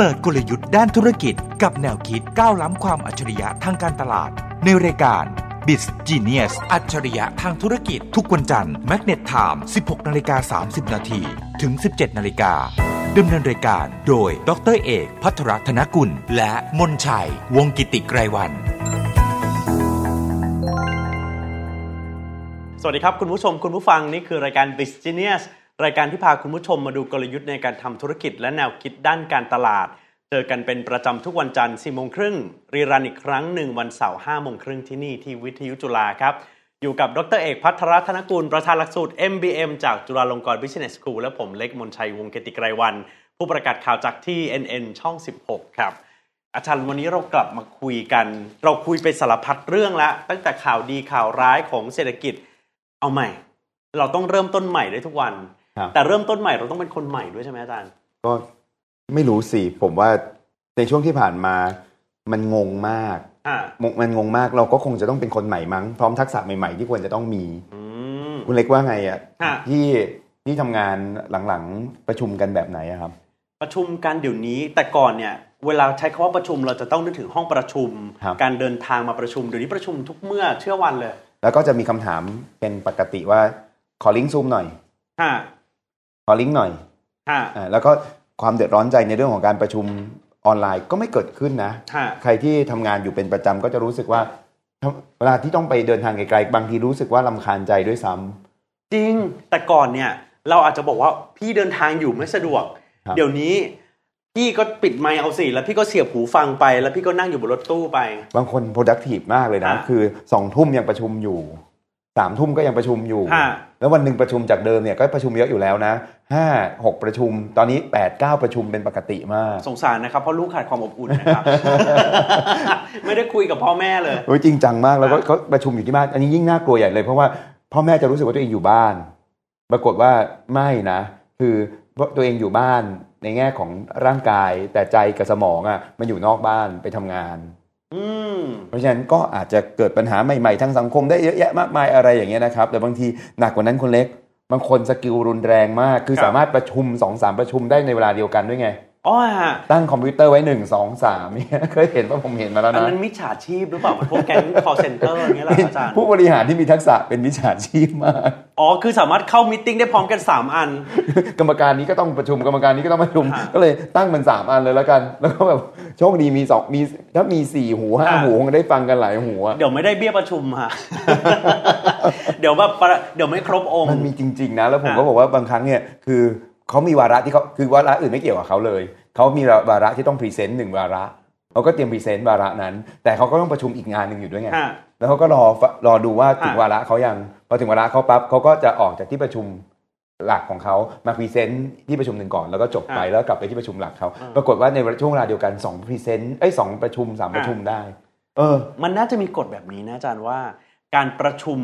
เปิดกลยุทธ์ด้านธุรกิจกับแนวคิดก้าวล้ำความอัจฉริยะทางการตลาด ในรายการ b i z Genius อัจฉริยะทางธุรกิจทุกวันจันทร์ Magnet Time 16นาฬิกา30นาทีถึง 17นาฬิกาดำเนินรายการโดยดรเอกพัทรธนกุล และมนชัย วงกิติไกรวัน สวัสดีครับ คุณผู้ชมคุณผู้ฟังนี่คือรายการ Business รายการที่พาคุณผู้ชมมาดูกลยุทธ์ในการทำธุรกิจและแนวคิดด้านการตลาด เจอกันเป็นประจำทุกวันจันทร์4โมงครึ่งรีรันอีกครั้งหนึ่งวันเสาร์5โมงครึ่งที่นี่ที่วิทยุจุฬาครับ อยู่กับดรเอกพัทรธนกุลประธานหลักสูตร MBM จากจุฬาลงกรณ์ Business School และผมเล็กมนชัยวงเกติไกรวัน ผู้ประกาศข่าวจากที่ NN ช่อง 16 ครับอาจารย์วันนี้เรากลับมาคุยกัน เราคุยไปสารพัดเรื่องแล้วตั้งแต่ข่าวดีข่าวร้ายของเศรษฐกิจ เอาใหม่ เราต้องเริ่มต้นใหม่ได้ทุกวัน แต่เริ่มต้นใหม่เราต้องเป็นคนใหม่ด้วยใช่ไหมอาจารย์ ก็ไม่รู้สิผมว่าในช่วงที่ผ่านมามันงงมากอ่ามงมันงงมากเราก็คงจะต้องเป็นคนใหม่มั้งพร้อมทักษะใหม่ๆที่ควรจะต้องมีอืมคุณเล็กว่าไงอะฮะที่ที่ทำงานหลังๆประชุมกันแบบไหนอะครับ ประชุมกันเดี๋ยวนี้แต่ก่อนเนี่ย เวลาใช้คำว่าประชุมเราจะต้องนึกถึงห้องประชุมครับการเดินทางมาประชุมเดี๋ยวนี้ประชุมทุกเมื่อเชื่อวันเลย แล้วก็จะมีคำถามเป็นปกติว่าขอลิงก์ซูมหน่อยฮะ ขอลิงก์หน่อยฮะอ่าแล้วก็ความเดือดร้อนใจในเรื่องของการประชุมออนไลน์ก็ไม่เกิดขึ้นนะฮะใครที่ทำงานอยู่เป็นประจำก็จะรู้สึกว่าเวลาที่ต้องไปเดินทางไกลๆบางทีรู้สึกว่าลำคาญใจด้วยซ้ำจริงแต่ก่อนเนี่ย เราอาจจะบอกว่าพี่เดินทางอยู่ไม่สะดวกครับเดี๋ยวนี้พี่ก็ปิดไมค์เอาสิแล้วพี่ก็เสียบหูฟังไป แล้วพี่ก็นั่งอยู่บนรถตู้ไป บางคน productive มากเลยนะฮะคือสองทุ่มยังประชุมอยู่ สามทุ่มก็ยังประชุมอยู่ฮะแล้ววันหนึ่งประชุมจากเดิมเนี่ยก็ประชุมเยอะอยู่แล้วนะห้าหกประชุม ตอนนี้แปดเก้าประชุมเป็นปกติมาก สงสารนะครับ เพราะลูกขาดความอบอุ่นนะครับ ไม่ได้คุยกับพ่อแม่เลยโอ้ยจริงจังมากแล้วก็ฮะเขาประชุมอยู่ที่บ้าน อันนี้ยิ่งน่ากลัวใหญ่เลย เพราะว่าพ่อแม่จะรู้สึกว่าตัวเองอยู่บ้าน ปรากฏว่าไม่นะ คือตัวเองอยู่บ้านในแง่ของร่างกายแต่ใจกับสมองอะมันอยู่นอกบ้านไปทำงานอืม เพราะฉะนั้นก็อาจจะเกิดปัญหาใหม่ๆทางสังคมได้เยอะแยะมากมายอะไรอย่างเงี้ยนะครับ แต่บางทีหนักกว่านั้นคนเล็ก บางคน skill รุนแรงมาก คือครับสามารถประชุม 2 เออสามประชุมได้ในเวลาเดียวกันด้วยไง อ๋อฮะตั้งคอมพิวเตอร์ไว้หนึ่งสองสามเนี่ยเคยเห็นว่าผมเห็นมาแล้วอันนะนั้นมิจฉาชีพหรือเปล่าเหมือนพวกแก๊ง call center อย่างเงี้ยเหรออาจารย์ผู้บริหารที่มีทักษะเป็นวิชาชีพมาก อ๋อ คือสามารถเข้า meeting ได้พร้อมกัน 3 อัน กรรมการนี้ก็ต้องประชุมกรรมการนี้ก็ต้องประชุมฮะก็เลยตั้งเป็นสามอันเลยแล้วกัน แล้วก็แบบโชคดีมีสองมีถ้ามีสี่หูห้าฮะหูคงได้ฟังกันหลายหูอะเดี๋ยวไม่ได้เบี้ยประชุมฮะเดี๋ยวแบบประเดี๋ยวไม่ครบองค์มันมีจริง ๆนะแล้วผมฮะก็บอกว่าบางครั้งเนี่ยคือ เขามีวาระที่เขาคือวาระอื่นไม่เกี่ยวกับเขาเลยเขามีวาระที่ต้อง present หนึ่งวาระเขาก็เตรียม present วาระนั้น แต่เขาก็ต้องประชุมอีกงานหนึ่งอยู่ด้วยไงฮะแล้วเขาก็รอรอดูว่าถึงฮะวาระเขายังพอถึงวาระเขาปั๊บเขาก็จะออกจากที่ประชุมหลักของเขามา present ที่ประชุมหนึ่งก่อนแล้วก็จบไปแล้วกลับไปที่ประชุมหลักเขาปรากฏว่าในช่วงเวลาเดียวกันสอง present เอ๊ยสองประชุมสามประชุมได้ เออ มันน่าจะมีกฎแบบนี้นะอาจารย์ว่า การประชุม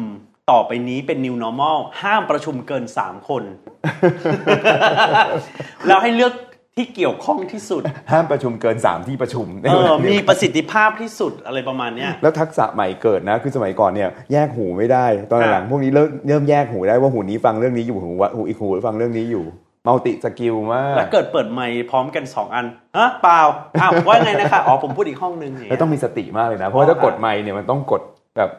ต่อไปนี้เป็น new normal ห้ามประชุมเกิน 3 คน แล้วให้เลือกที่เกี่ยวข้องที่สุด ห้ามประชุมเกินสามที่ประชุมในเอวอลาเดียวมีกันประสิทธิภาพที่สุดอะไรประมาณเนี้ยแล้วทักษะใหม่เกิดนะ คือสมัยก่อนเนี่ยแยกหูไม่ได้ ตอนหลังอ่าพวกนี้เริ่มเริ่มแยกหูได้ว่าหูนี้ฟังเรื่องนี้อยู่หูว่าหูอีกหูฟังเรื่องนี้อยู่ multi-skill มาก แล้วเกิดเปิดไมค์พร้อมกัน 2 อันฮะเปล่าอ้าวว่าไงนะคะอ๋อผมพูดอีกห้องนึงอย่างแล้วเงี้ยต้องมีสติมากเลยนะ เพราะว่าถ้ากดไมค์เนี่ยมันต้องกดแบบ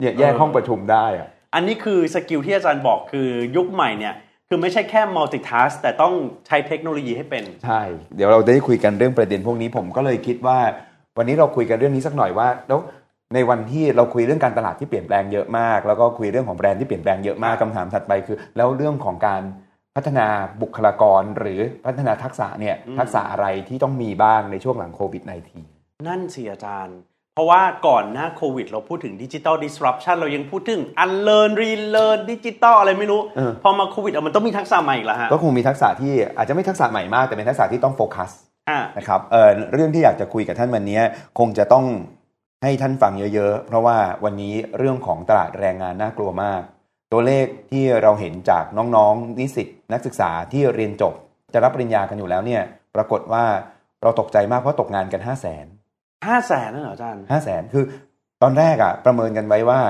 เนี่ยแยกเออห้องประชุมได้อะอันนี้คือ skill ที่อาจารย์บอกคือยุคใหม่เนี่ยคือไม่ใช่แค่ multitask แต่ต้องใช้เทคโนโลยีให้เป็น ใช่ เดี๋ยวเราจะได้คุยกันเรื่องประเด็นพวกนี้ผมก็เลยคิดว่า วันนี้เราคุยกันเรื่องนี้สักหน่อยว่าแล้วในวันที่เราคุยเรื่องการตลาดที่เปลี่ยนแปลงเยอะมาก แล้วก็คุยเรื่องของแบรนด์ที่เปลี่ยนแปลงเยอะมากคำถามถัดไปคือ แล้วเรื่องของการพัฒนาบุคลากรหรือพัฒนาทักษะเนี่ยอืมทักษะอะไรที่ต้องมีบ้างในช่วงหลังโควิด -19 นั่นสิอาจารย์เพ ราะว่าก่อนหน้าโควิด เราพูดถึงดิจิ t a ล disruption เรายังพูดถึง unlearn relearn ดิจิตอลอะไรไม่รู้เออพอมาโควิดเอามันต้องมีทักษะใหม่อีกแล้วฮะ ก็คงมีทักษะที่อาจจะไม่ทักษะใหม่มาก แต่เป็นทักษะที่ต้องโฟกัสอะนะครับเอ่อเรื่องที่อยากจะคุยกับท่านวันนี้คงจะต้องให้ท่านฟังเยอะๆ เพราะว่าวันนี้เรื่องของตลาดแรงงานน่ากลัวมาก ตัวเลขที่เราเห็นจากน้องๆนิสิตนักศึกษาที่เรียนจบจะรับปริญญากันอยู่แล้วเนี่ยปรากฏว่าเราตกใจมากเพราะตกงานกัน 5 0 0 0 0น ห้าแสนนั่นเหรออาจารย์ห้าแสนคือตอนแรกอะประเมินกันไว้ว่า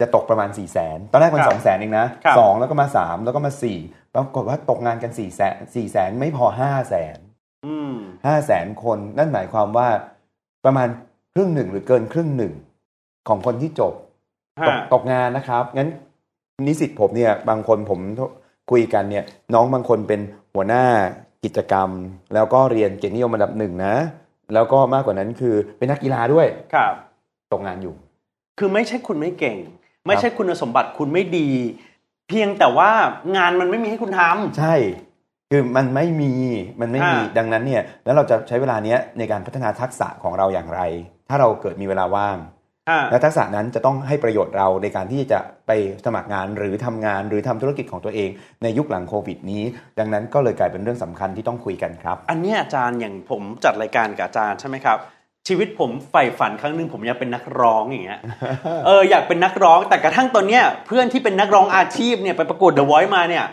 จะตกประมาณ4ี่แสนตอนแรกมันครับสองแสนเองนะครับสองแล้วก็มาสามแล้วก็มาสี่ปรากฏว่าตกงานกัน4ี่แสนสี่แสนไม่พอห้าแสนอืมห้าแสนคนนั่นหมายความว่าประมาณครึ่งหนึ่งหรือเกินครึ่งหนึ่งของคนที่จบตกฮะตกงานนะครับงั้นนิสิตผมเนี่ยบางคนผมคุยกันเนี่ย น้องบางคนเป็นหัวหน้ากิจกรรม แล้วก็เรียนเกียรตินิยมอันดับหนึ่งนะ แล้วก็มากกว่านั้นคือเป็นนักกีฬาด้วยครับตกงานอยู่ คือไม่ใช่คุณไม่เก่ง ไม่ใช่คุณสมบัติคุณไม่ดี เพียงแต่ว่างานมันไม่มีให้คุณทำใช่ คือมันไม่มีมันไม่มีอ่าดังนั้นเนี่ย แล้วเราจะใช้เวลาเนี้ยในการพัฒนาทักษะของเราอย่างไร ถ้าเราเกิดมีเวลาว่างฮะ และทักษะนั้นจะต้องให้ประโยชน์เราในการที่จะไปสมัครงานหรือทำงานหรือทำธุรกิจของตัวเอง ในยุคหลังโควิดนี้ ดังนั้นก็เลยกลายเป็นเรื่องสำคัญที่ต้องคุยกันครับ อันเนี้ยอาจารย์อย่างผมจัดรายการกับอาจารย์ใช่ไหมครับชีวิตผมใฝ่ฝันครั้งหนึ่งผมอยากเป็นนักร้องอย่างเงี้ย เอออยากเป็นนักร้องแต่กระทั่งตอนเนี้ยเพื่อนที่เป็นนักร้องอาชีพเนี่ยไปประกวด The Voice มาเนี่ย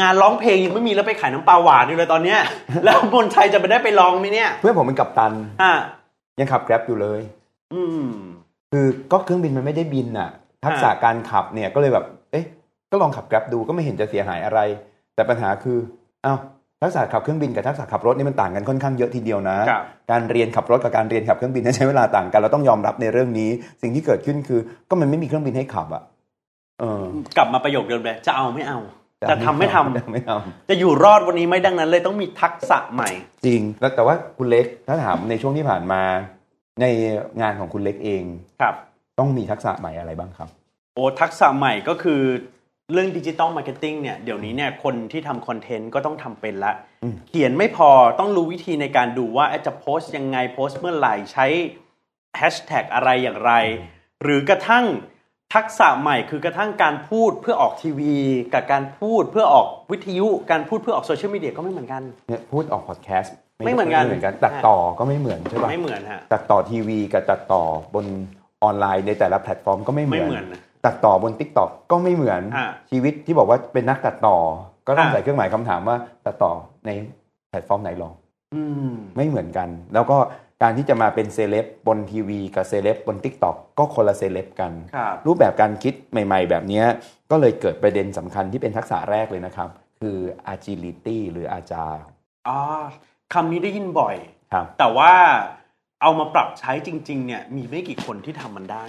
งานร้องเพลงยังไม่มีแล้วไปขายน้ำปลาหวานอยู่เลยตอนเนี้ย แล้วบนชัยจะไปได้ไปร้องไหมเนี่ย เพื่อนผมเป็นกัปตัน อะยังขับแกร็บอยู่เลย อืม คือก็เครื่องบินมันไม่ได้บินน่ะ ทักษะการขับเนี่ยก็เลยแบบ เอ๊ะ ก็ลองขับแกร็บดูก็ไม่เห็นจะเสียหายอะไร แต่ปัญหาคืออ้าวทักษะขับเครื่องบินกับทักษะขับรถนี่มันต่างกันค่อนข้างเยอะทีเดียวนะครับการเรียนขับรถกับการเรียนขับเครื่องบินนั้นใช้เวลาต่างกันเราต้องยอมรับในเรื่องนี้ สิ่งที่เกิดขึ้นคือ ก็มันไม่มีเครื่องบินให้ขับอะเออกลับมาประโยคเดิมเลยจะเอาไม่เอาจะทำไม่ทำจะไม่ทจะอยู่รอดวันนี้ไหม่ดังนั้นเลยต้องมีทักษะใหม่ำจริงแล้วแต่ว่าคุณเล็กถ้าถามในช่วงที่ผ่านมา ในงานของคุณเล็กเองครับ ต้องมีทักษะใหม่อะไรบ้างครับ โอ้ทักษะใหม่ก็คือเรื่อง digital marketing เนี่ยเดี๋ยวนี้เนี่ยคนที่ทำ content ก็ต้องทำเป็นละอืมเขียนไม่พอต้องรู้วิธีในการดูว่าจะโพสต์ยังไงโพสต์เมื่อไหร่ใช้แฮชแท็กอะไรอย่างไร หรือกระทั่งทักษะใหม่คือกระทั่งการพูดเพื่อออกทีวี กับการพูดเพื่อออกวิทยุ การพูดเพื่อออก social media ก็ไม่เหมือนกัน เนี่ยพูดออกพอดแคสต์ ไม่เหมือนกันไม่เหมือนกัน ตัดต่อก็ไม่เหมือนใช่ปะไม่เหมือนฮะตัดต่อทีวีกับตัดต่อบนออนไลน์ในแต่ละแพลตฟอร์มก็ไม่เหมืไม่เหมือนนะตัดต่อบน t ิ k t o k ก็ไม่เหมือนฮะชีวิตที่บอกว่าเป็นนักตัดต่อ ก็ต้องฮะใส่เครื่องหมายคำถามว่าตัดต่อในแพลตฟอร์มไหนลองอืมไม่เหมือนกัน แล้วก็การที่จะมาเป็นเซเลบบนทีวีกับเซเลบบน t ิ k t o k ก็คนละเซเลบกันครับรูปแบบการคิดใหม่ ๆ แบบเนี้ยก็เลยเกิดประเด็นสำคัญที่เป็นทักษะแรกเลยนะครับ คือ agility หรือ agile อ๋อ คำนี้ได้ยินบ่อยครับแต่ว่าเอามาปรับใช้จริง ๆ เนี่ยมีไม่กี่คนที่ทำมันได้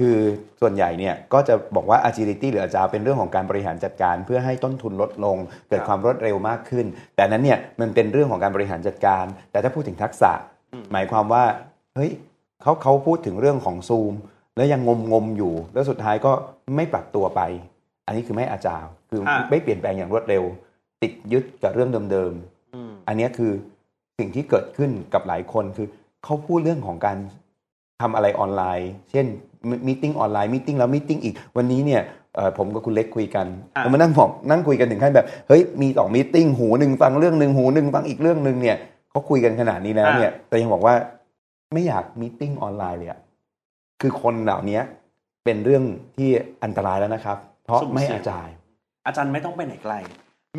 คือส่วนใหญ่เนี่ยก็จะบอกว่า agility หรือ agile เป็นเรื่องของการบริหารจัดการ เพื่อให้ต้นทุนลดลง เกิดครับความรวดเร็วมากขึ้น แต่นั้นเนี่ยมันเป็นเรื่องของการบริหารจัดการ แต่ถ้าพูดถึงทักษะอืมหมายความว่าเฮ้ยเขาเขาพูดถึงเรื่องของซูมแล้วยังงมงมๆอยู่ แล้วสุดท้ายก็ไม่ปรับตัวไป อันนี้คือไม่อาจาวคืออาไม่เปลี่ยนแปลงอย่างรวดเร็ว ติดยึดกับเรื่องเดิมๆอืมอันเนี้ยคือ สิ่งที่เกิดขึ้นกับหลายคนคือเขาพูดเรื่องของการทำอะไรออนไลน์ เช่น meeting ออนไลน์ meeting แล้ว meeting อีก วันนี้เนี่ยเอ่อผมกับคุณเล็กคุยกันอะเรามานั่งบอกนั่งคุยกันถึงขั้นแบบเฮ้ยมีสอง meeting หูหนึ่งฟังเรื่องหนึ่งหูหนึ่งฟังอีกเรื่องหนึ่งเนี่ยเขาคุยกันขนาดนี้แล้วเนี่ยแต่ยังบอกว่าไม่อยาก meeting ออนไลน์เลยอะคือคนเหล่านี้เป็นเรื่องที่อันตรายแล้วนะครับ เพราะอาจารย์อาจารย์ไม่ต้องไปไหนไกล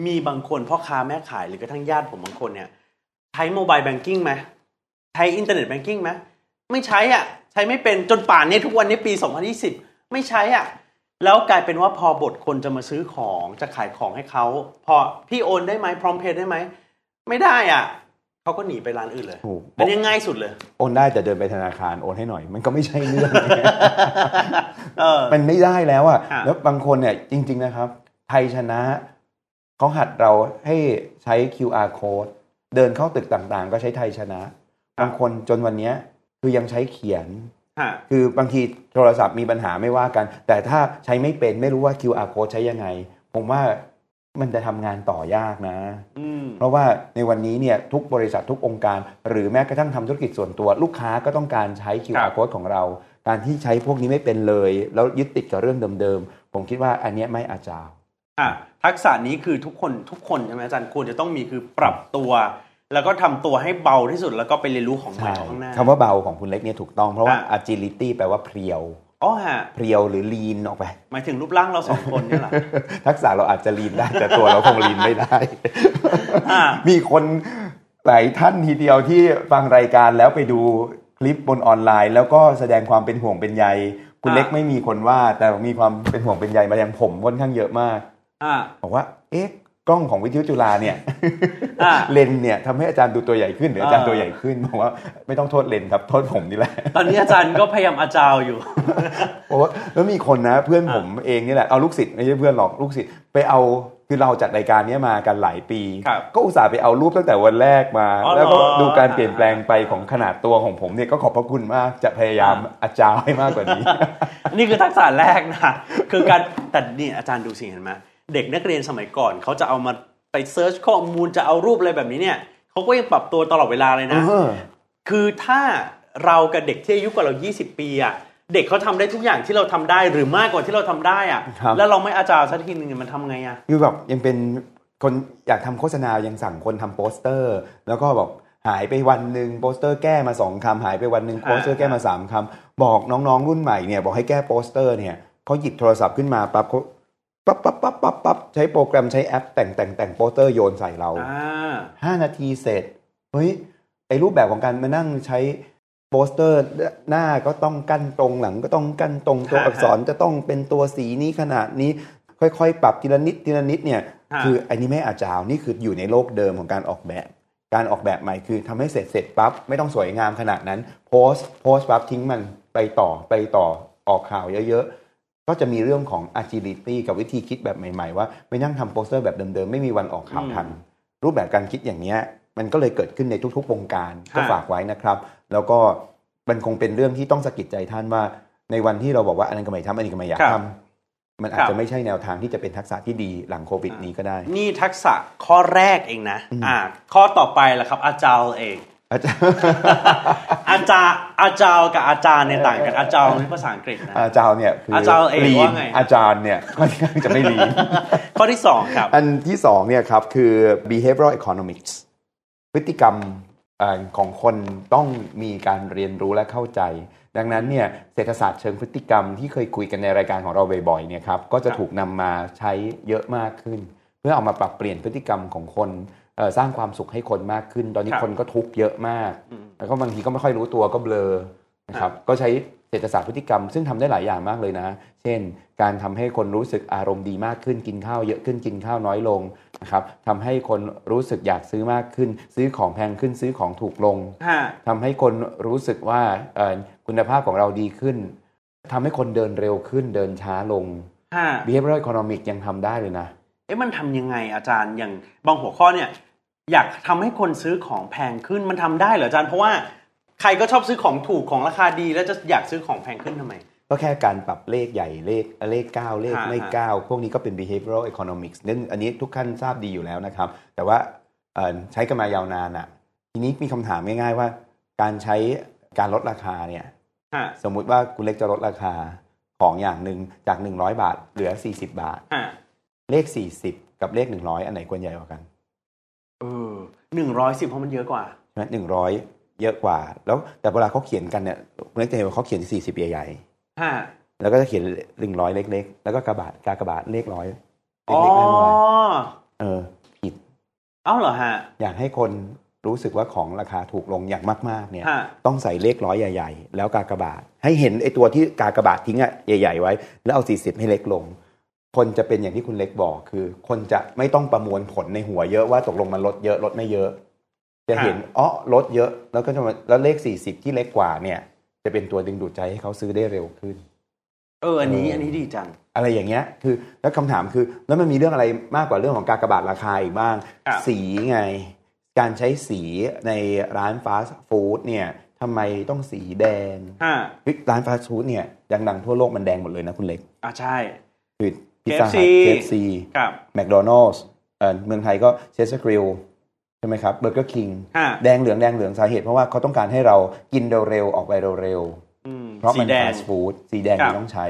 มีบางคนพ่อค้าแม่ขายหรือกระทั่งญาติผมบางคนเนี่ย ใช้ mobile banking ไหมใช้ internet banking ไหมไม่ใช้อะ ใช้ไม่เป็นจนป่านนี้ทุกวันนี้ปี 2020 ไม่ใช้อะ แล้วกลายเป็นว่าพอบทคนจะมาซื้อของจะขายของให้เขาพอพี่โอนได้ไหมพร้อมเพย์ได้ไหมไม่ได้อะเขาก็หนีไปร้านอื่นเลยถูกอันนี้ง่ายสุดเลย โอนได้แต่เดินไปธนาคารโอนให้หน่อย มันก็ไม่ใช่เรื่องเออมันไม่ได้แล้วอะฮะแล้วบางคนเนี่ยจริง ๆ นะครับ ไทยชนะเขาหัดเราให้ใช้ QR code เดินเข้าตึกต่างๆ ก็ใช้ไทยชนะบางคนจนวันเนี้ยคือยังใช้เขียนฮะคือบางทีโทรศัพท์มีปัญหาไม่ว่ากัน แต่ถ้าใช้ไม่เป็นไม่รู้ว่า QR code ใช้ยังไง ผมว่ามันจะทำงานต่อยากนะอืมเพราะว่าในวันนี้เนี่ยทุกบริษัททุกองค์การ หรือแม้กระทั่งทำธุรกิจส่วนตัว ลูกค้าก็ต้องการใช้ครั QR บ code ของเรา การที่ใช้พวกนี้ไม่เป็นเลย แล้วยึดติดกับเรื่องเดิมๆ ผมคิดว่าอันเนี้ยไม่อาจารย์อะ ทักษะนี้คือทุกคนทุกคนใช่ไหมอาจารย์ควรจะต้องมีคือปรับตัว แล้วก็ทำตัวให้เบาที่สุดแล้วก็ไปเรียนรู้ของใหม่ใช่ข้างหน้าคำว่าเบาของคุณเล็กเนี่ยถูกต้องเพราะว่าอะ agility แปลว่าเพรียวอ๋อฮะเพรียวหรือ lean ออกไปหมายถึงรูปร่างเราสองคนเนี่ยเหรอทักษะเราอาจจะ lean ได้แต่ตัวเราคง lean ไม่ได้อะมีคนหลายท่านทีเดียวที่ฟังรายการแล้วไปดูคลิปบนออนไลน์ แล้วก็แสดงความเป็นห่วงเป็นใย คุณอะเล็กไม่มีคนว่า แต่มีความเป็นห่วงเป็นใยมายังผมค่อนข้างเยอะมากอะ บอกว่า เอ๊ะกกล้องของวิทยุจุฬาเนี่ยอ่าเลนส์เนี่ยทำให้อาจารย์ดูตัวใหญ่ขึ้นหรืออาจารย์ตัวใหญ่ขึ้นบอกว่าไม่ต้องโทษเลนส์ครับโทษผมนี่แหละ ตอนนี้อาจารย์ก็พยายามอาจาวอยู่เพราะว่าแล้วมีคนนะ เพื่อนผมเองนี่แหละเอาลูกศิษย์ไม่ใช่เพื่อนหรอกลูกศิษย์ไปเอาคือเราจัดรายการเนี้ยมากันหลายปีครับก็อุตส่าห์ไปเอารูปตั้งแต่วันแรกมาอ๋อเหรอแล้วก็ดูการเปลี่ยนแปลงไปของขนาดตัวของผมเนี่ยก็ขอบพระคุณมากจะพยายามอาจารย์ให้มากกว่านี้ นี่คือทักษะแรกนะคือการแต่นี่อาจารย์ดูสิเห็นไหม เด็กนักเรียนสมัยก่อนเขาจะเอามาไปเซิร์ชข้อมูลจะเอารูปอะไรแบบนี้เนี่ยเขาก็ยังปรับตัวตลอดเวลาเลยนะเออคือถ้าเรากับเด็กที่อายุกว่าเรา 20 ปีอะเด็กเขาทำได้ทุกอย่างที่เราทำได้หรือมากกว่าที่เราทำได้อะครับแล้วเราไม่อาจารย์สักทีหนึงมันทำไงอะคือแบบยังเป็นคนอยากทำโฆษณายังสั่งคนทำโปสเตอร์ แล้วก็แบบหายไปวันหนึ่งโปสเตอร์แก้มาสองคำหายไปวันหนึ่งโปสเตอร์แก้มาสามคำบอกน้องๆรุ่นใหม่เนี่ยบอกให้แก้โปสเตอร์เนี่ยเขาหยิบโทรศัพท์ขึ้นมาปั๊บเขา ปั๊บปั๊บปั๊บปั๊บปั๊บใช้โปรแกรมใช้แอป แต่งแต่งแต่งโปสเตอร์โยนใส่เราอ่ห้านาทีเสร็จเฮ้ยไอรูปแบบของการมานั่งใช้โปสเตอร์หน้าก็ต้องกั้นตรงหลังก็ต้องกั้นตรงตัวฮะอักษรจะต้องเป็นตัวสีนี้ขนาดนี้ ค่อยๆ ปรับทีละนิดทีละนิดเนี่ยฮะคืออันนี้ไม่ agile นี่คืออยู่ในโลกเดิมของการออกแบบ การออกแบบใหม่คือทำให้เสร็จเสร็จปั๊บไม่ต้องสวยงามขนาดนั้น post post ปั๊บทิ้งมันไปต่อไปต่อออกข่าวเยอะๆ ก็จะมีเรื่องของ agility กับวิธีคิดแบบใหม่ ๆ ว่าไม่นั่งทำโปสเตอร์แบบเดิมๆ ไม่มีวันออกข่าวทัน รูปแบบการคิดอย่างเนี้ยมันก็เลยเกิดขึ้นในทุกๆวงการก็ฮะฝากไว้นะครับ แล้วก็มันคงเป็นเรื่องที่ต้องสะกิดใจท่านว่า ในวันที่เราบอกว่าอันนั้นก็ไม่ทำอันนี้ก็ไม่อยากครับทำมันอาจครัจะบไม่ใช่แนวทางที่จะเป็นทักษะที่ดีหลังโควิดนี้ก็ได้ นี่ทักษะข้อแรกเองนะอ่าข้อต่อไปล่ะครับอาจารย์เอง อาจารย์อาจารย์อาจารย์กับอาจารย์เนี่ยต่างกันอาจารย์นี่ภาษาอังกฤษนะอาจารย์เนี่ยคืออาจารย์เอกลีนว่าไงอาจารย์เนี่ยค่อนข้างจะไม่ลีนข้อที่สองครับ อันที่สองเนี่ยครับคือ behavioral economics พฤติกรรมเอ่อของคนต้องมีการเรียนรู้และเข้าใจ ดังนั้นเนี่ยเศรษฐศาสตร์เชิงพฤติกรรมที่เคยคุยกันในรายการของเราบ่อยๆเนี่ยครับก็จะครับถูกนำมาใช้เยอะมากขึ้น เพื่อเอามาปรับเปลี่ยนพฤติกรรมของคนเอ่อ สร้างความสุขให้คนมากขึ้น ตอนนี้ครับคนก็ทุกข์เยอะมากอืมแล้วก็บางทีก็ไม่ค่อยรู้ตัวก็เบลอนะครับก็ใช้เศรษฐศาสตร์พฤติกรรม ซึ่งทำได้หลายอย่างมากเลยนะ เช่น การทำให้คนรู้สึกอารมณ์ดีมากขึ้น กินข้าวเยอะขึ้น กินข้าวน้อยลงนะครับทำให้คนรู้สึกอยากซื้อมากขึ้น ซื้อของแพงขึ้น ซื้อของถูกลงฮะทำให้คนรู้สึกว่าเอ่อคุณภาพของเราดีขึ้นทำให้คนเดินเร็วขึ้น เดินช้าลงฮะ behavioral economic ยังทำได้เลยนะ เอ๊ะมันทำยังไงอาจารย์ อย่างบางหัวข้อเนี่ย อยากทำให้คนซื้อของแพงขึ้นมันทำได้เหรออาจารย์เพราะว่าใครก็ชอบซื้อของถูกของราคาดี แล้วจะอยากซื้อของแพงขึ้นทำไม ก็แค่การปรับเลขใหญ่เลขเลข 9 เลขฮะไม่ฮะ9พวกนี้ก็เป็น behavioral economics นั่นอันนี้ทุกท่านทราบดีอยู่แล้วนะครับ แต่ว่าเอ่อใช้กันมายาวนานอะทีนี้มีคำถามง่ายๆว่า การใช้การลดราคาเนี่ยฮะสมมุติว่าคุณเล็กจะลดราคาของอย่างหนึ่งจาก 100 บาท เหลือ 40 บาทฮะเลข 40 กับเลข 100 อันไหนควรใหญ่กว่ากัน เออหนึ่งร้อยสิบเพราะมันเยอะกว่าใช่ไหมหนึ่งร้อยเยอะกว่า แล้วแต่เวลาเขาเขียนกันเนี่ยคุณเล็กจะเห็นว่าเขาเขียน40ใหญ่ฮะๆแล้วก็จะเขียนหนึ่งร้อยเล็ก ๆ แล้วก็กระบาดกากระบาดเลขร้อยอ๋อเล็กๆนั่นไว้เออ ผิดเอ้าเหรอฮะ อยากให้คนรู้สึกว่าของราคาถูกลงอย่างมากๆ เนี่ย ฮะ ต้องใส่เลขร้อยใหญ่ ๆ แล้วกากบาท ให้เห็นไอ้ตัวที่กากบาททิ้งอะใหญ่ ๆ ไว้ แล้วเอา40ให้เล็กลง คนจะเป็นอย่างที่คุณเล็กบอกคือ คนจะไม่ต้องประมวลผลในหัวเยอะว่าตกลงมันลดเยอะลดไม่เยอะ จะเห็นอ๋อลดเยอะ แล้วก็จะมาแล้วเลข40ที่เล็กกว่าเนี่ย จะเป็นตัวดึงดูดใจให้เขาซื้อได้เร็วขึ้น เอออันนี้เอออัอันนี้ดีจัง อะไรอย่างเงี้ย คือ แล้วคำถามคือ แล้วมันมีเรื่องอะไรมากกว่าเรื่องของการกระบาดราคาอีกบ้างครับสีไง การใช้สีในร้านฟาสต์ฟู้ดเนี่ยทำไมต้องสีแดงฮะเฮ้ยร้าน fast food เนี่ยดังๆทั่วโลกมันแดงหมดเลยนะคุณเล็กอะใช่คือ พิซซ่า KFC เคฟซีครับแมคโดนัลส์เอ่อเมืองไทยก็เชสเตอร์กริลใช่ไหมครับเบอร์เกอร์คิงฮะแดงเหลืองแดงเหลืองสาเหตุเพราะว่าเขาต้องการให้เรากินเร็วๆออกไปเร็วๆอืมเพราะสีมันแดฟางสต์ฟู้ดสีแดงครับที่ต้องใช้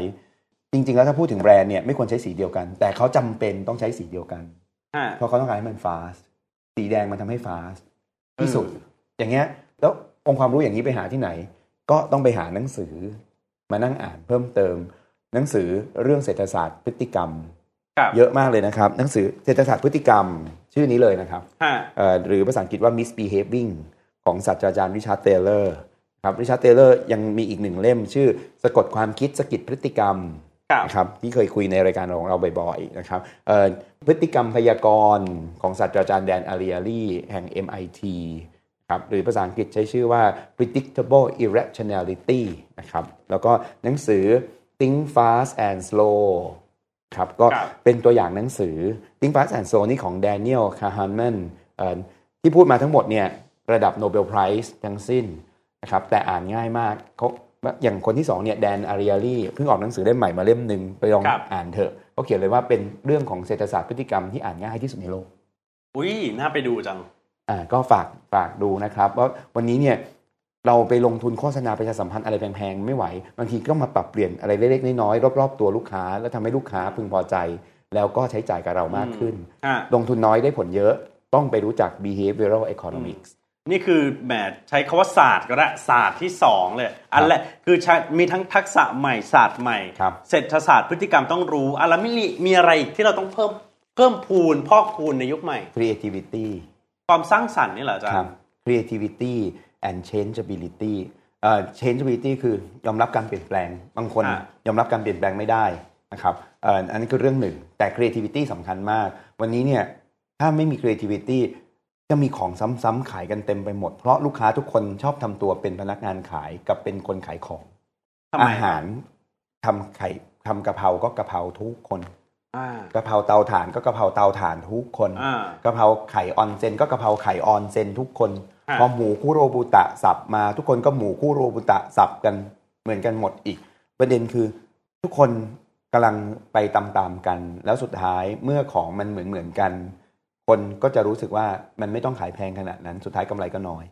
จริง ๆ แล้วถ้าพูดถึงแบรนด์เนี่ยไม่ควรใช้สีเดียวกัน แต่เขาจำเป็นต้องใช้สีเดียวกันฮะเพราะเขาต้องการให้มัน fast สีแดงมันทำให้ fastที่สุด อย่างเงี้ยแล้วองค์ความรู้อย่างนี้ไปหาที่ไหน ก็ต้องไปหาหนังสือมานั่งอ่านเพิ่มเติม หนังสือเรื่องเศรษฐศาสตร์พฤติกรรมครับเยอะมากเลยนะครับ หนังสือเศรษฐศาสตร์พฤติกรรม ชื่อนี้เลยนะครับฮะเอ่อหรือภาษาอังกฤษว่า misbehaving ของศาสตราจารย์ริชาร์ดเทเลอร์ครับริชาร์ดเทเลอร์ยังมีอีกหนึ่งเล่ม ชื่อสะกดความคิดสะกิดพฤติกรรมครับนะครับที่เคยคุยในรายการของเราบ่อยๆนะครับเอ่อพฤติกรรมพยากรณ์ของศาสตราจารย์แดนอาริอารีแห่ง MIT ครับหรือภาษาอังกฤษใช้ชื่อว่า predictable irrationality นะครับแล้วก็หนังสือ think fast and slow ครับก็ครับเป็นตัวอย่างหนังสือ think fast and slow นี่ของ Daniel Kahneman เอ่อที่พูดมาทั้งหมดเนี่ยระดับโนเบลไพรส์ทั้งสิ้นนะครับแต่อ่านง่ายมากเขาอย่างคนที่สองเนี่ยแดนอาริอารีเพิ่งออกหนังสือเล่มใหม่มาเล่มหนึ่งไปลองครับอ่านเถอะเขาเขียนเลยว่าเป็นเรื่องของเศรษฐศาสตร์พฤติกรรมที่อ่านง่ายที่สุดในโลกอุ้ยน่าไปดูจังอ่าก็ฝากฝากดูนะครับว่าวันนี้เนี่ย เราไปลงทุนโฆษณาประชาสัมพันธ์อะไรแพงๆไม่ไหว บางทีก็มาปรับเปลี่ยนอะไรเล็กๆน้อยๆรอบๆตัวลูกค้า แล้วทำให้ลูกค้าพึงพอใจ แล้วก็ใช้จ่ายกับเรามากขึ้นฮะลงทุนน้อยได้ผลเยอะต้องไปรู้จัก behavioral economics นี่คือแหมใช้คาว่าศาสตร์ก็ได้ศาสตร์ที่สองเลย อันแรกคือใช้มีทั้งทักษะใหม่ศาสตร์ใหม่ครับเศรษฐศาสตร์พฤติกรรมต้องรู้อะแล้วไม่มีมีอะไรอีกที่เราต้องเพิ่มเพิ่มพูนพอกพูนในยุคใหม่ creativity ความสร้างสรรค์นี่เหรออาจารครับย์ creativity and changeability เอ่อ changeability คือยอมรับการเปลี่ยนแปลง บางคนอะยอมรับการเปลี่ยนแปลงไม่ได้นะครับเอ่ออันนี้คือเรื่องหนึ่ง แต่ creativity สำคัญมาก วันนี้เนี่ยถ้าไม่มี creativity จะมีของซ้ำๆขายกันเต็มไปหมด เพราะลูกค้าทุกคนชอบทำตัวเป็นพนักงานขายกับเป็นคนขายของทำไมอาหารทำไข่ทำกะเพราก็กะเพราทุกคนอ่ากะเพราเตาถ่านก็กะเพราเตาถ่านทุกคนอ่ากะเพราไข่ออนเซนก็กะเพราไข่ออนเซนทุกคนอะ พอหมูคุโรบุตะสับมา ทุกคนก็หมูคุโรบุตะสับกันเหมือนกันหมดอีก ประเด็นคือทุกคนกำลังไปตามๆกัน แล้วสุดท้ายเมื่อของมันเหมือนเหมือนๆกัน คนก็จะรู้สึกว่ามันไม่ต้องขายแพงขนาดนั้น สุดท้ายกำไรก็น้อย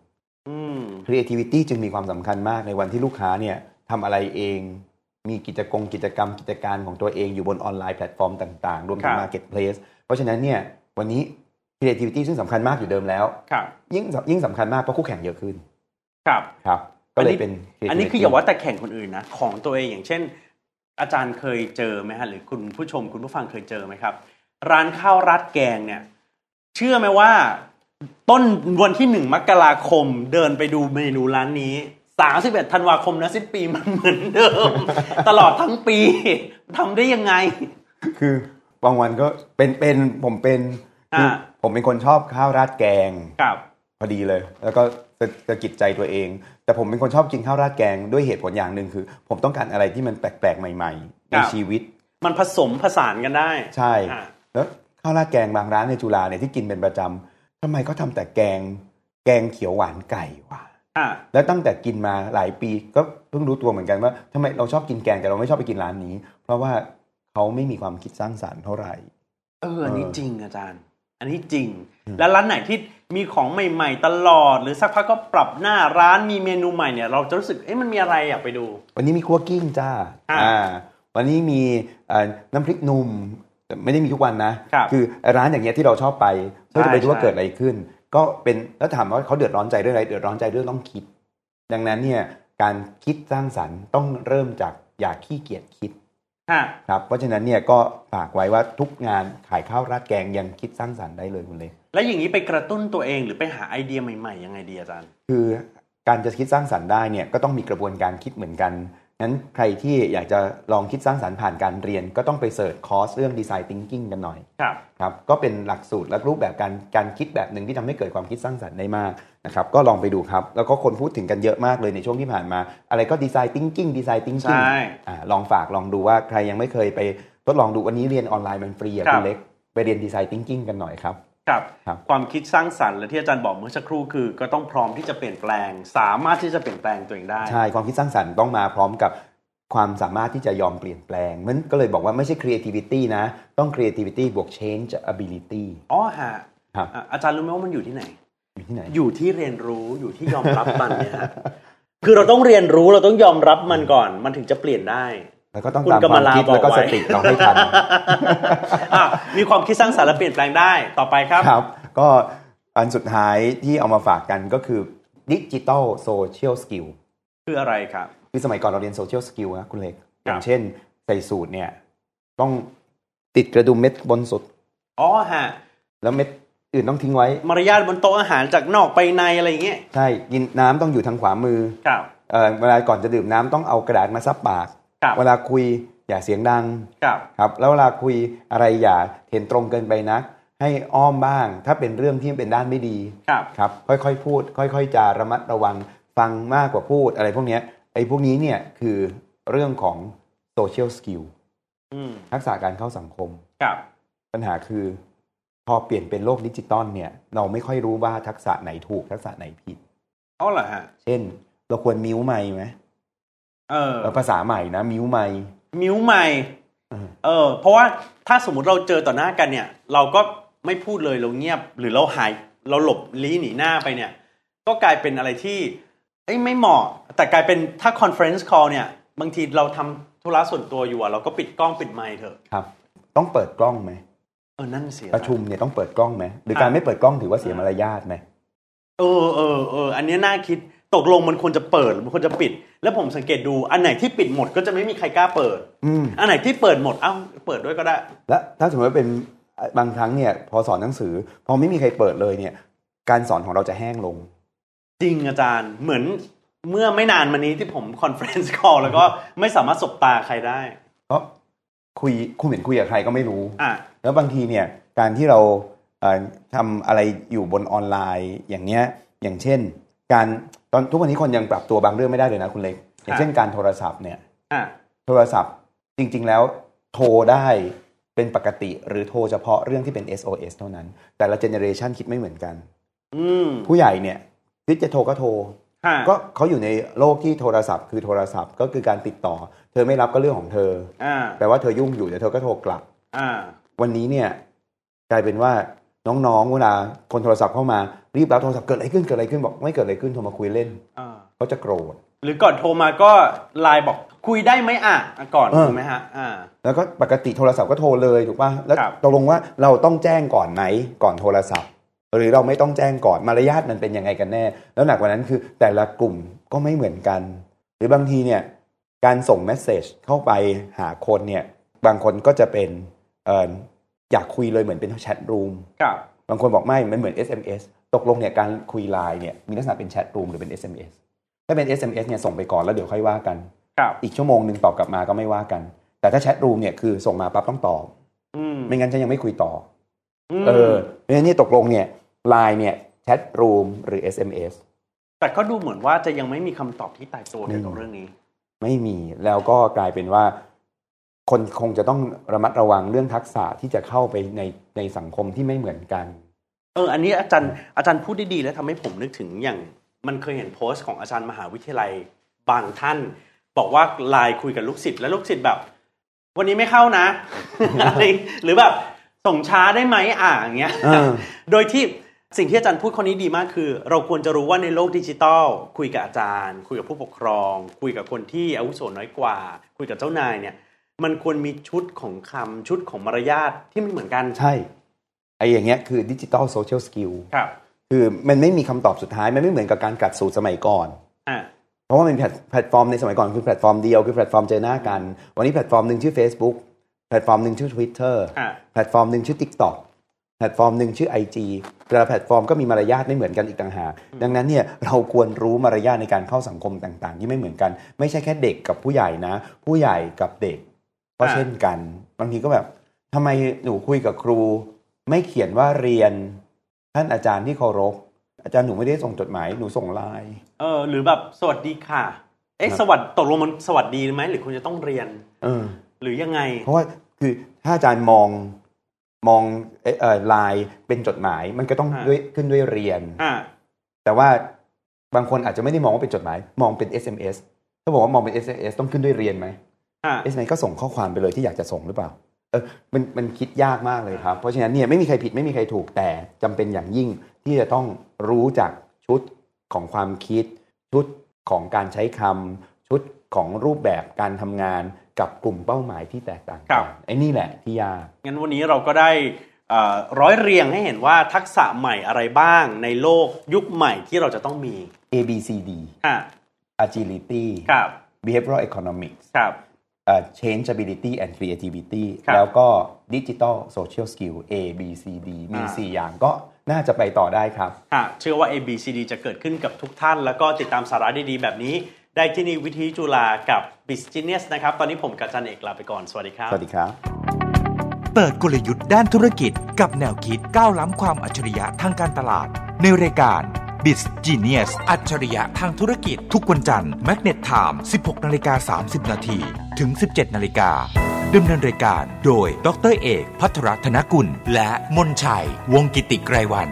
อืม creativity จึงมีความสำคัญมากในวันที่ลูกค้าเนี่ยทำอะไรเอง มีกิจกรรมกิจกรรมกิจการของตัวเองอยู่บนออนไลน์แพลตฟอร์มต่างๆ รวมถึคงรับ marketplace เพราะฉะนั้นเนี่ยวันนี้ creativity ซึ่งสำคัญมากอยู่เดิมแล้วครับยิ่งยิ่งสำคัญมากเพราะคู่แข่งเยอะขึ้น ครับครับก็เลยเป็นอันนี้คืออย่าว่าแต่แข่งคนอื่นนะของตัวเองอย่างเช่น อาจารย์เคยเจอไหมฮะหรือคุณผู้ชมคุณผู้ฟังเคยเจอไหมครับ ร้านข้าวราดแกงเนี่ย เชื่อไหมว่า ต้นวันที่หนึ่งมกราคมเดินไปดูเมนูร้านนี้สามสิบเอ็ดธันวาคมนะสิ้นปีมันเหมือนเดิม ตลอดทั้งปีทำได้ยังไง คือบางวันก็เป็นเป็นผมเป็น คืออ่าผมเป็นคนชอบข้าวราดแกงครับพอดีเลย แล้วก็สะสะกิดใจตัวเอง แต่ผมเป็นคนชอบกินข้าวราดแกงด้วยเหตุผลอย่างหนึ่งคือ ผมต้องการอะไรที่มันแปลกๆ ใหม่ ๆ ในครับชีวิต มันผสมผสานกันได้ ใช่อ่าแล้วข้าวราดแกงบางร้านในจุฬาเนี่ยที่กินเป็นประจำทำไมเขาทำแต่แกง แกงเขียวหวานไก่วะอ่าแล้วตั้งแต่กินมาหลายปีก็เพิ่งรู้ตัวเหมือนกันว่าทำไมเราชอบกินแกงแต่เราไม่ชอบไปกินร้านนี้ เพราะว่าเขาไม่มีความคิดสร้างสรรค์เท่าไหร่ เอออันนี้เออจริงอาจารย์ อันนี้จริงอืมแล้วร้านไหนที่มีของใหม่ ๆ ตลอด หรือสักพักก็ปรับหน้าร้านมีเมนูใหม่เนี่ย เราจะรู้สึกเอ๊ะมันมีอะไรอยากไปดู วันนี้มีคั่วกิ้งจ้าอ่าอ่าวันนี้มีเอ่อน้ำพริกหนุ่มแต่ไม่ได้มีทุกวันนะครับอร้านอย่างเงี้ยที่เราชอบไปเพื่อจะไปดูว่าใช่เกิดอะไรขึ้น ก็เป็นแล้วถามว่าเขาเดือดร้อนใจเรื่องอะไรเดือดร้อนใจเรื่องต้องคิด ดังนั้นเนี่ยการคิดสร้างสรรค์ต้องเริ่มจากอย่าขี้เกียจคิดฮะ ครับเพราะฉะนั้นเนี่ยก็ฝากไว้ว่าทุกงานขายข้าวราดแกงยังคิดสร้างสรรค์ได้เลยคุณเล็กแล้วอย่างนี้ไปกระตุ้นตัวเองหรือไปหาไอเดียใหม่ๆยังไงดีอาจารย์ คือการจะคิดสร้างสรรค์ได้เนี่ยก็ต้องมีกระบวนการคิดเหมือนกัน งั้นใครที่อยากจะลองคิดสร้างสรรค์ผ่านการเรียน ก็ต้องไปเสิร์ชคอร์สเรื่องดีไซน์ thinking กันหน่อยครับครับก็เป็นหลักสูตรและรูปแบบการการคิดแบบหนึ่งที่ทำให้เกิดความคิดสร้างสรรค์ได้มากนะครับก็ลองไปดูครับ แล้วก็คนพูดถึงกันเยอะมากเลยในช่วงที่ผ่านมา อะไรก็ดีไซน์ thinking ดีไซน์ thinking ใช่อ่าลองฝากลองดูว่าใครยังไม่เคยไปทดลองดูวันนี้เรียนออนไลน์มันฟรีอะครับคุณเล็กไปเรียนดีไซน์ thinking กันหน่อยครับ ครับครับความคิดสร้างสรรค์และที่อาจารย์บอกเมื่อสักครู่คือ ก็ต้องพร้อมที่จะเปลี่ยนแปลง สามารถที่จะเปลี่ยนแปลงตัวเองได้ใช่ความคิดสร้างสรรค์ต้องมาพร้อมกับความสามารถที่จะยอมเปลี่ยนแปลงมันก็เลยบอกว่าไม่ใช่ creativity นะ ต้อง creativity บวก change ability อ๋อฮะครับอะอาจารย์รู้ไหมว่ามันอยู่ที่ไหน อยู่ที่ไหน อยู่ที่เรียนรู้อยู่ที่ยอมรับมันเนี่ยฮะคือเราต้องเรียนรู้เราต้องยอมรับมันก่อน มันถึงจะเปลี่ยนได้ แล้วก็ต้องคุณตามกำความลาคิดบอกแล้วก็ไว้สติเราให้ทันอะมีความคิดสร้างสรรค์และเปลี่ยนแปลงได้ต่อไปครับครับ ก็อันสุดท้ายที่เอามาฝากกันก็คือดิจิ t a ลโซเชียลสกิลคืออะไรครับคือสมัยก่อนเราเรียน social skill นะคุณเล็กครับอย่างเช่นใส่สูทเนี่ย ต้องติดกระดุมเม็ดบนสุดอ๋อฮะ แล้วเม็ดอื่นต้องทิ้งไว้ มารยาทบนโต๊ะอาหารจากนอกไปในอะไรอย่างเงี้ยใช่กินน้ำต้องอยู่ทางขวามือครับเอ่อเวลาก่อนจะดื่มน้ำต้องเอากระดาษมาซับปากครับ เวลาคุยอย่าเสียงดังครับครับแล้วเวลาคุยอะไรอย่าเห็นตรงเกินไปนัก ให้อ้อมบ้าง ถ้าเป็นเรื่องที่เป็นด้านไม่ดีครับครับค่อยๆพูด ค่อย ๆจะระมัดระวังฟังมากกว่าพูดอะไรพวกเนี้ยไอ้พวกนี้เนี่ยคือเรื่องของ social skill อืมทักษะการเข้าสังคมครับปัญหาคือพอเปลี่ยนเป็นโลกดิจิตอลเนี่ย เราไม่ค่อยรู้ว่าทักษะไหนถูกทักษะไหนผิดเอาเหรอฮะ เช่น เราควรมิวไมค์ไหม เออเออภาษาใหม่นะ มิวไมค์มิวใหม่เออเออ เพราะว่าถ้าสมมุติเราเจอต่อหน้ากันเนี่ย เราก็ไม่พูดเลยเราเงียบ หรือเราหายเราหลบลี้หนีหน้าไปเนี่ย ก็กลายเป็นอะไรที่เอ้ยไม่เหมาะ แต่กลายเป็นถ้า conference call เนี่ย บางทีเราทำธุระส่วนตัวอยู่อะเราก็ปิดกล้องปิดไมค์เถอะครับ ต้องเปิดกล้องไหมเออนั่นเสียประชุมเนี่ยต้องเปิดกล้องไหมหรือการไม่เปิดกล้องถือว่าเสียมารยาทไหมเออเออเอออันเนี้ยน่าคิดตกลงมันควรจะเปิดหรือมันควรจะปิด แล้วผมสังเกตดูอันไหนที่ปิดหมดก็จะไม่มีใครกล้าเปิดอืมอันไหนที่เปิดหมดเอ้าเปิดด้วยก็ได้ และถ้าสมมติว่าเป็นบางครั้งเนี่ยพอสอนหนังสือ พอไม่มีใครเปิดเลยเนี่ย การสอนของเราจะแห้งลง จริงอาจารย์เหมือนเมื่อไม่นานมานี้ที่ผม conference call แล้วก็ไม่สามารถสบตาใครได้เพราะคุยคุณเหมือนคุยกับใครก็ไม่รู้อะแล้วบางทีเนี่ยการที่เราเอ่อทำอะไรอยู่บนออนไลน์อย่างเนี้ยอย่างเช่น การตอนทุกวันนี้คนยังปรับตัวบางเรื่องไม่ได้เลยนะคุณเล็กอย่างเช่นการโทรศัพท์เนี่ยอะโทรศัพท์จริง ๆ แล้วโทรได้เป็นปกติ หรือโทรเฉพาะเรื่องที่เป็น SOS เท่านั้น แต่ละ generation คิดไม่เหมือนกันอืมผู้ใหญ่เนี่ยคิดจะโทรก็โทรฮะก็เขาอยู่ในโลกที่โทรศัพท์ คือโทรศัพท์ก็คือการติดต่อ เธอไม่รับก็เรื่องของเธออ่าแปลว่าเธอยุ่งอยู่เดี๋ยวเธอก็โทรกลับอ่าวันนี้เนี่ยกลายเป็นว่า น้องๆเวลาคนโทรศัพท์เข้ามารีบรับโทรศัพท์เกิดอะไรขึ้นเกิดอะไรขึ้นบอกไม่เกิดอะไรขึ้นโทรมาคุยเล่นอ่าเขาจะโกรธหรือก่อนโทรมาก็ไลน์บอกคุยได้ไหมอะอะก่อนเออถูกไหมฮะอ่าแล้วก็ปกติโทรศัพท์ก็โทรเลยถูกป่ะแล้วครับตกลงว่าเราต้องแจ้งก่อนไหนก่อนโทรศัพท์ หรือเราไม่ต้องแจ้งก่อนมารยาทมันเป็นยังไงกันแน่ แล้วหนักกว่านั้นคือแต่ละกลุ่มก็ไม่เหมือนกัน หรือบางทีเนี่ยการส่งเมสเซจเข้าไปหาคนเนี่ยบางคนก็จะเป็นเอออยากคุยเลยเหมือนเป็นแชทรูมครับบางคนบอกไม่มันเหมือน SMS ตกลงเนี่ยการคุยไลน์เนี่ยมีลักษณะเป็นแชทรูมหรือเป็น SMS ถ้าเป็น SMS เนี่ยส่งไปก่อนแล้วเดี๋ยวค่อยว่ากันครับอีกชั่วโมงหนึ่งตอบกลับมาก็ไม่ว่ากัน แต่ถ้าแชทรูมเนี่ยคือส่งมาปั๊บต้องตอบอืมไม่งั้นฉันยังไม่คุยต่อมอเออเพราะฉะนั้นนี่ตกลงเนี่ยไลน์เนี่ยแชทรูมหรือ SMS แต่ก็ดูเหมือนว่าจะยังไม่มีคำตอบที่ตายตัวเกี่ยวกับเรื่องนี้ ไม่มีแล้วก็กลายเป็นว่า คนคงจะต้องระมัดระวังเรื่องทักษะที่จะเข้าไปในในสังคมที่ไม่เหมือนกัน เออ อันนี้อาจารย์อาจารย์พูดได้ดีแล้วทำให้ผมนึกถึงอย่าง มันเคยเห็นโพสต์ของอาจารย์มหาวิทยาลัยบางท่าน บอกว่าไลน์คุยกับลูกศิษย์แล้วลูกศิษย์แบบ วันนี้ไม่เข้านะอะไรหรือแบบส่งช้าได้ไหมอ่าอย่างเงี้ยเออโดยที่สิ่งที่อาจารย์พูดข้อนี้ดีมากคือ เราควรจะรู้ว่าในโลกดิจิตอลคุยกับอาจารย์ คุยกับผู้ปกครอง คุยกับคนที่อาวุโสน้อยกว่า คุยกับเจ้านายเนี่ย มันควรมีชุดของคำชุดของมารยาทที่ไม่เหมือนกันใช่ไอ้อย่างเงี้ยคือ digital social skill ครับคือมันไม่มีคำตอบสุดท้าย มันไม่เหมือนกับการกลัดสูทสมัยก่อนอ่าเพราะว่ามันมีแพลตแพลตฟอร์มในสมัยก่อนคือแพลตฟอร์มเดียวคือแพลตฟอร์มเจอหน้ากัน วันนี้แพลตฟอร์มหนึ่งชื่อ Facebook แพลตฟอร์มหนึ่งชื่อ Twitter อ่าแพลตฟอร์มหนึ่งชื่อ TikTok แพลตฟอร์มหนึ่งชื่อ IG แต่ละแพลตฟอร์มก็มีมารยาทไม่เหมือนกันอีกต่างหากดังนั้นเนี่ยเราควรรู้มารยาทในการเข้าสังคมต่างๆ ที่ไม่เหมือนกัน ไม่ใช่แค่เด็กกับผู้ใหญ่นะ ผู้ใหญ่กับเด็ก ก็อ่าเช่นกัน บางทีก็แบบทำไมหนูคุยกับครู ไม่เขียนว่าเรียน ท่านอาจารย์ที่เคารพอาจารย์หนูไม่ได้ส่งจดหมายหนูส่งไลน์เออ หรือแบบสวัสดีค่ะ เอ๊ะครับสวัสดตกลงมันสวัสดีไหมหรือคุณจะต้องเรียน เออ หรือยังไง เพราะว่าคือถ้าอาจารย์มองมองเอ่อเอ่อไลน์เป็นจดหมายมันก็ต้องอ่าด้วยขึ้นด้วยเรียนอ่าแต่ว่าบางคนอาจจะไม่ได้มองว่าเป็นจดหมาย มองเป็น SMS ถ้าบอกว่ามองเป็น SMS ต้องขึ้นด้วยเรียนไหม อ่า SMS ก็ส่งข้อความไปเลยที่อยากจะส่งหรือเปล่า เออมันมันคิดยากมากเลยครับ เพราะฉะนั้นเนี่ยไม่มีใครผิดไม่มีใครถูกแต่จำเป็นอย่างยิ่งที่จะต้องรู้จักชุดของความคิด ชุดของการใช้คำชุดของรูปแบบการทำงานกับกลุ่มเป้าหมายที่แตกต่างครักับนไอ้นี่แหละที่ยากงั้นวันนี้เราก็ได้เอ่อร้อยเรียงให้เห็นว่าทักษะใหม่อะไรบ้างในโลกยุคใหม่ที่เราจะต้องมี A B C D อ่า agility ครับ behavioral economics ครับเอ่อ changeability and creativity ครับแล้วก็ digital social skill A B C D มีอ่า4อย่างก็น่าจะไปต่อได้ครับอะเชื่อว่า ABCD จะเกิดขึ้นกับทุกท่าน แล้วก็ติดตามสาระดีๆ แบบนี้ ได้ที่นี่วิธีจุฬากับ b u s i n e s s นะครับ ตอนนี้ผมกับอาจันเอกลาไปก่อน สวัสดีครับ สวัสดีครับ เปิดกลยุทธ์ด้านธุรกิจกับแนวคิดก้าวล้ำความอัจฉริยะทางการตลาด ในรายการ Biz Genius อัจฉริยะทางธุรกิจทุกวันจันทร์แมกเนตไทม์16นาฬิกา30 นาที ถึง 17นาฬิกาดำเนินรายการโดย ดร.เอก พัทรธนกุล และมนชัย วงกิติไกรวัน